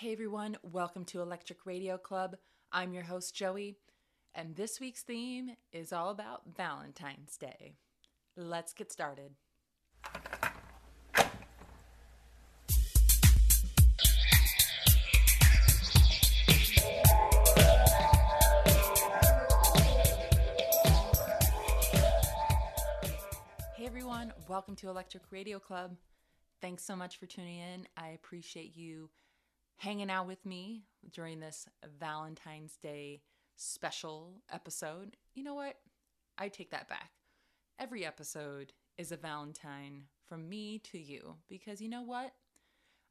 Hey everyone, welcome to Electric Radio Club. I'm your host, Joey, and this week's theme is all about Valentine's Day. Let's get started. Hey everyone, welcome to Electric Radio Club. Thanks so much for tuning in. I appreciate you hanging out with me during this Valentine's Day special episode. You know what? I take that back. Every episode is a Valentine from me to you because you know what?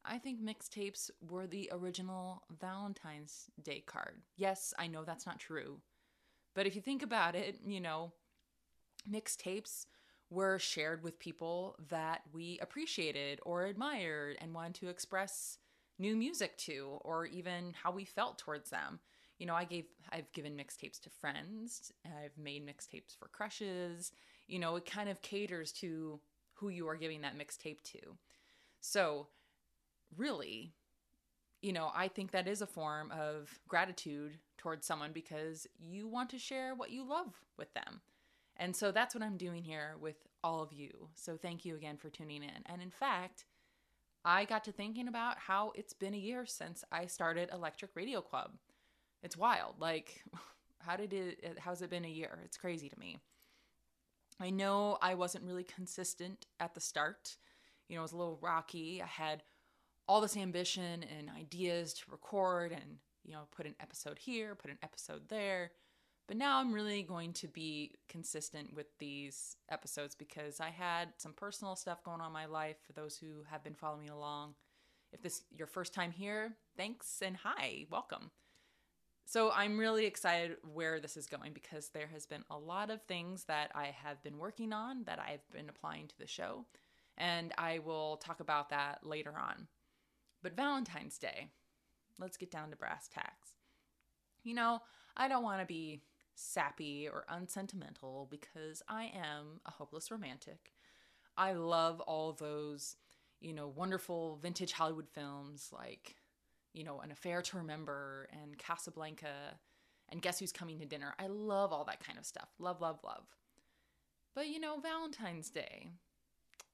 I think mixtapes were the original Valentine's Day card. Yes, I know that's not true. But if you think about it, you know, mixtapes were shared with people that we appreciated or admired and wanted to express new music to or even how we felt towards them. You know, I gave I've given mixtapes to friends, I've made mixtapes for crushes. You know, it kind of caters to who you are giving that mixtape to. So, really, you know, I think that is a form of gratitude towards someone because you want to share what you love with them. And so that's what I'm doing here with all of you. So thank you again for tuning in. And in fact, I got to thinking about how it's been a year since I started Electric Radio Club. It's wild. Like, how did it, how's it been a year? It's crazy to me. I know I wasn't really consistent at the start. You know, it was a little rocky. I had all this ambition and ideas to record and, you know, put an episode here, put an episode there. But now I'm really going to be consistent with these episodes because I had some personal stuff going on in my life for those who have been following along. If this your first time here, thanks and hi, welcome. So I'm really excited where this is going because there has been a lot of things that I have been working on that I've been applying to the show, and I will talk about that later on. But Valentine's Day, let's get down to brass tacks. You know, I don't want to be sappy or unsentimental because I am a hopeless romantic. I love all those, you know, wonderful vintage Hollywood films like, you know, An Affair to Remember and Casablanca and Guess Who's Coming to Dinner. I love all that kind of stuff. Love, love, love. But, you know, Valentine's Day,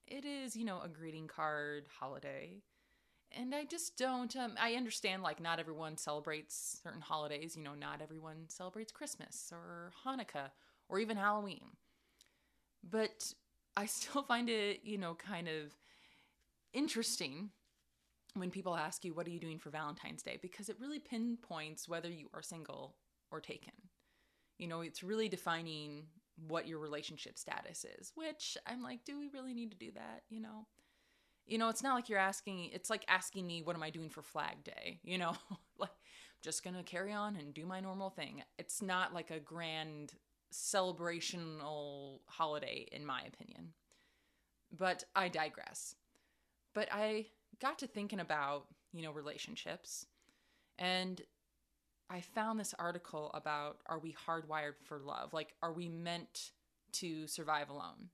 it is, you know, a greeting card holiday and I just don't. Um, I understand like not everyone celebrates certain holidays. You know, not everyone celebrates Christmas or Hanukkah or even Halloween. But I still find it, you know, kind of interesting when people ask you, "What are you doing for Valentine's Day?" Because it really pinpoints whether you are single or taken. You know, it's really defining what your relationship status is. Which I'm like, do we really need to do that? You know you know, it's not like you're asking, it's like asking me, what am I doing for Flag Day? You know, like, just gonna carry on and do my normal thing. It's not like a grand celebrational holiday, in my opinion. But I digress. But I got to thinking about, you know, relationships. And I found this article about are we hardwired for love? Like, are we meant to survive alone?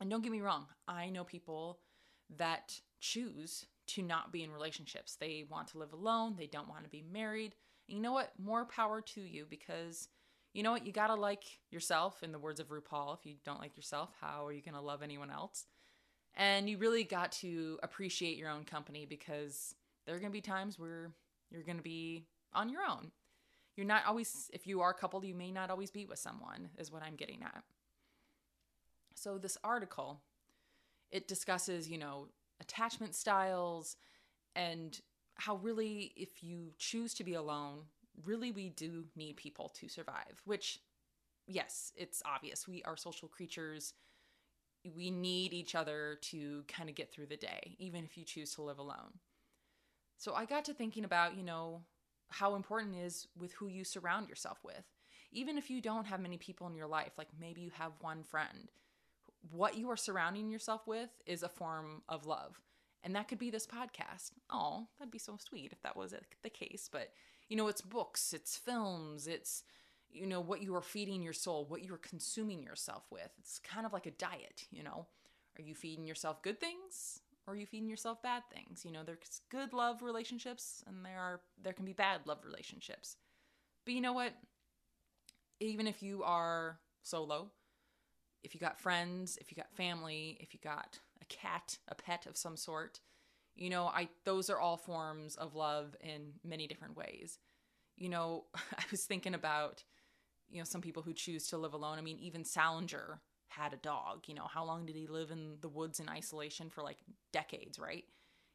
And don't get me wrong, I know people that choose to not be in relationships. They want to live alone, they don't want to be married. And you know what? More power to you because you know what? You got to like yourself, in the words of RuPaul. If you don't like yourself, how are you going to love anyone else? And you really got to appreciate your own company because there are going to be times where you're going to be on your own. You're not always, if you are coupled, you may not always be with someone, is what I'm getting at. So, this article it discusses, you know, attachment styles and how really, if you choose to be alone, really we do need people to survive, which, yes, it's obvious. We are social creatures. We need each other to kind of get through the day, even if you choose to live alone. So I got to thinking about, you know, how important it is with who you surround yourself with. Even if you don't have many people in your life, like maybe you have one friend, what you are surrounding yourself with is a form of love. And that could be this podcast. Oh, that'd be so sweet if that was the case. But, you know, it's books, it's films, it's, you know, what you are feeding your soul, what you are consuming yourself with. It's kind of like a diet, you know. Are you feeding yourself good things or are you feeding yourself bad things? You know, there's good love relationships and there are there can be bad love relationships. But you know what? Even if you are solo, if you got friends, if you got family, if you got a cat, a pet of some sort, you know, I those are all forms of love in many different ways. You know, I was thinking about you know some people who choose to live alone. I mean, even Salinger had a dog. You know, how long did he live in the woods in isolation for like decades, right?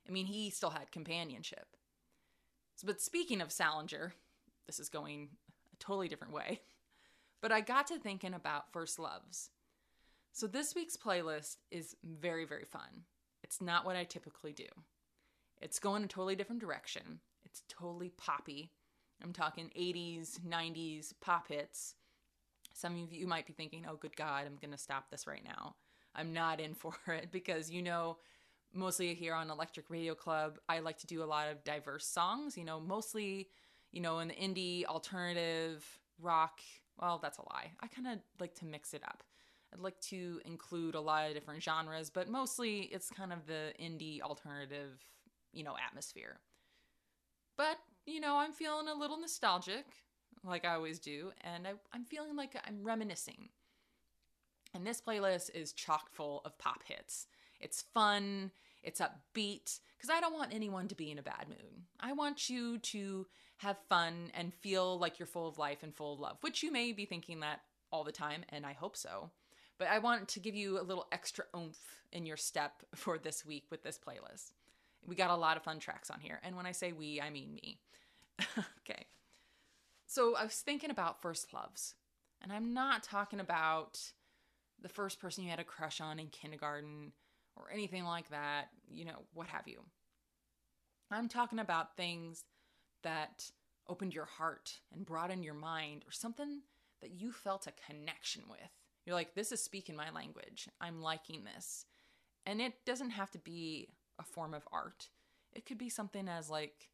I mean, he still had companionship. But speaking of Salinger, this is going a totally different way. But I got to thinking about first loves. So this week's playlist is very, very fun. It's not what I typically do. It's going a totally different direction. It's totally poppy. I'm talking 80s, 90s pop hits. Some of you might be thinking, oh, good God, I'm going to stop this right now. I'm not in for it because, you know, mostly here on Electric Radio Club, I like to do a lot of diverse songs, you know, mostly, you know, in the indie, alternative, rock. Well, that's a lie. I kind of like to mix it up. I'd like to include a lot of different genres, but mostly it's kind of the indie alternative, you know, atmosphere. But, you know, I'm feeling a little nostalgic, like I always do, and I, I'm feeling like I'm reminiscing. And this playlist is chock full of pop hits. It's fun, it's upbeat, because I don't want anyone to be in a bad mood. I want you to have fun and feel like you're full of life and full of love, which you may be thinking that all the time, and I hope so. But I want to give you a little extra oomph in your step for this week with this playlist. We got a lot of fun tracks on here. And when I say we, I mean me. okay. So I was thinking about first loves. And I'm not talking about the first person you had a crush on in kindergarten or anything like that, you know, what have you. I'm talking about things that opened your heart and broadened your mind or something that you felt a connection with. You're like, this is speaking my language. I'm liking this. And it doesn't have to be a form of art. It could be something as like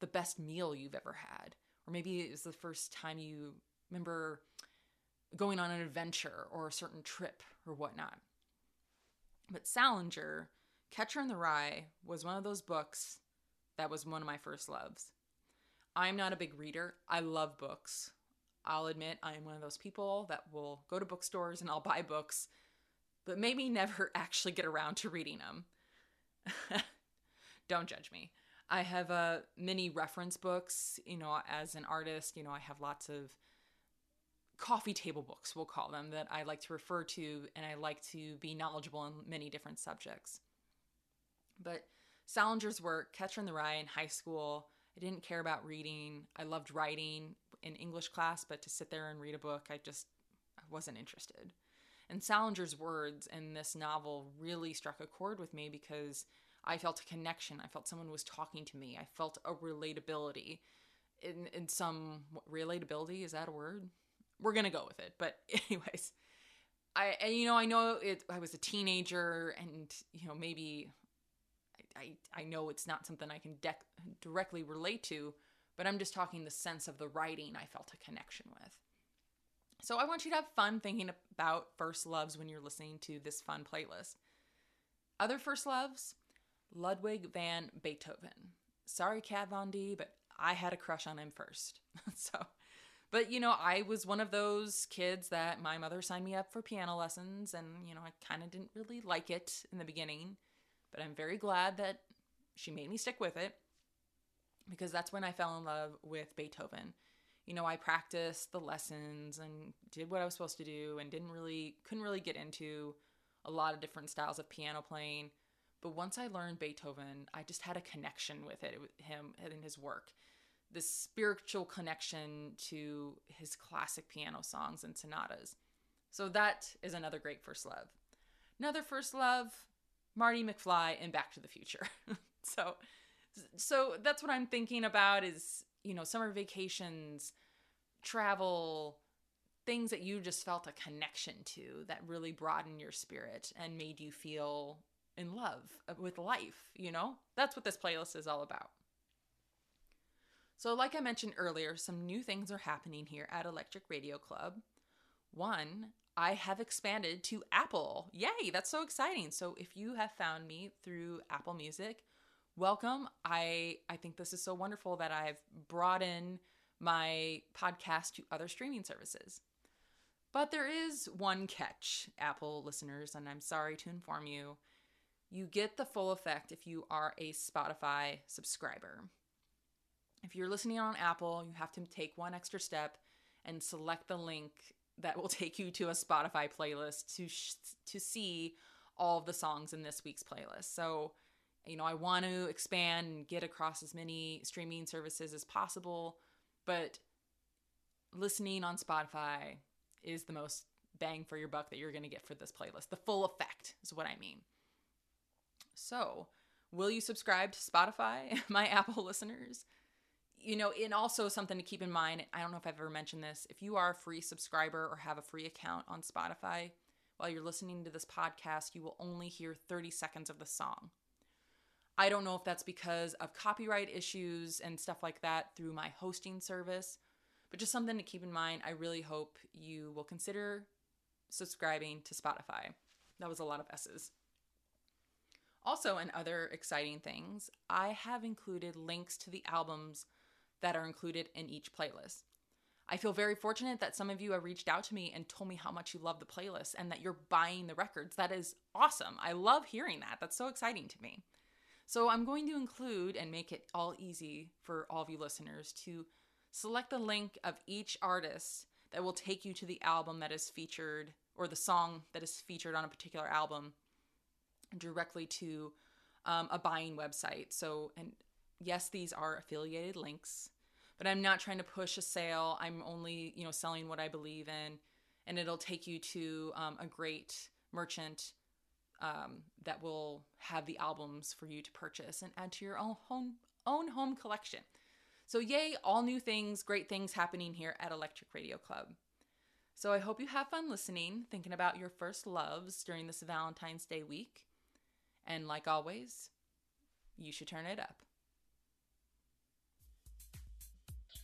the best meal you've ever had. Or maybe it was the first time you remember going on an adventure or a certain trip or whatnot. But Salinger, Catcher in the Rye, was one of those books that was one of my first loves. I'm not a big reader. I love books. I'll admit I am one of those people that will go to bookstores and I'll buy books, but maybe never actually get around to reading them. Don't judge me. I have uh, many reference books. You know, as an artist, you know, I have lots of coffee table books, we'll call them, that I like to refer to, and I like to be knowledgeable in many different subjects. But Salinger's work, Catcher in the Rye in high school, I didn't care about reading. I loved writing in English class, but to sit there and read a book, I just I wasn't interested. And Salinger's words in this novel really struck a chord with me because I felt a connection. I felt someone was talking to me. I felt a relatability. In, in some relatability, is that a word? We're gonna go with it. But anyways, I and you know I know it. I was a teenager, and you know maybe I I, know it's not something I can directly relate to, but I'm just talking the sense of the writing I felt a connection with. So I want you to have fun thinking about first loves when you're listening to this fun playlist. Other first loves, Ludwig van Beethoven. Sorry, Kat Von D, but I had a crush on him first. so, but you know, I was one of those kids that my mother signed me up for piano lessons, and you know, I kind of didn't really like it in the beginning, but I'm very glad that she made me stick with it because that's when I fell in love with Beethoven. You know, I practiced the lessons and did what I was supposed to do and didn't really couldn't really get into a lot of different styles of piano playing. But once I learned Beethoven, I just had a connection with it, with him and his work. This spiritual connection to his classic piano songs and sonatas. So that is another great first love. Another first love, Marty McFly and Back to the Future. so so that's what I'm thinking about is, you know, summer vacations, travel, things that you just felt a connection to that really broadened your spirit and made you feel in love uh, with life, you know? That's what this playlist is all about. So, like I mentioned earlier, some new things are happening here at Electric Radio Club. One, I have expanded to Apple. Yay, that's so exciting. So if you have found me through Apple Music, welcome. I I think this is so wonderful that I've brought in my podcast to other streaming services. But there is one catch, Apple listeners, and I'm sorry to inform you. You get the full effect if you are a Spotify subscriber. If you're listening on Apple, you have to take one extra step and select the link that will take you to a Spotify playlist to sh- to see all of the songs in this week's playlist. So, you know, I want to expand and get across as many streaming services as possible, but listening on Spotify is the most bang for your buck that you're going to get for this playlist. The full effect is what I mean. So, will you subscribe to Spotify, my Apple listeners? You know, and also something to keep in mind, I don't know if I've ever mentioned this. If you are a free subscriber or have a free account on Spotify, while you're listening to this podcast, you will only hear 30 seconds of the song. I don't know if that's because of copyright issues and stuff like that through my hosting service, but just something to keep in mind. I really hope you will consider subscribing to Spotify. That was a lot of S's. Also, and other exciting things, I have included links to the albums that are included in each playlist. I feel very fortunate that some of you have reached out to me and told me how much you love the playlist and that you're buying the records. That is awesome. I love hearing that. That's so exciting to me. So, I'm going to include and make it all easy for all of you listeners to select the link of each artist that will take you to the album that is featured or the song that is featured on a particular album directly to um, a buying website. So, and yes, these are affiliated links, but I'm not trying to push a sale. I'm only, you know, selling what I believe in, and it'll take you to um, a great merchant um, that will have the albums for you to purchase and add to your own home own home collection. So, yay, all new things, great things happening here at Electric Radio Club. So, I hope you have fun listening, thinking about your first loves during this Valentine's Day week. And like always, you should turn it up.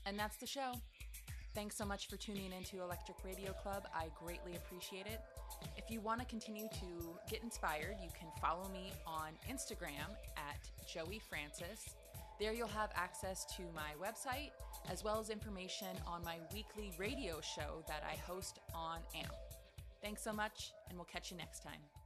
And that's the show. Thanks so much for tuning into Electric Radio Club. I greatly appreciate it. If you want to continue to get inspired, you can follow me on Instagram at Joey Francis. There you'll have access to my website as well as information on my weekly radio show that I host on AMP. Thanks so much, and we'll catch you next time.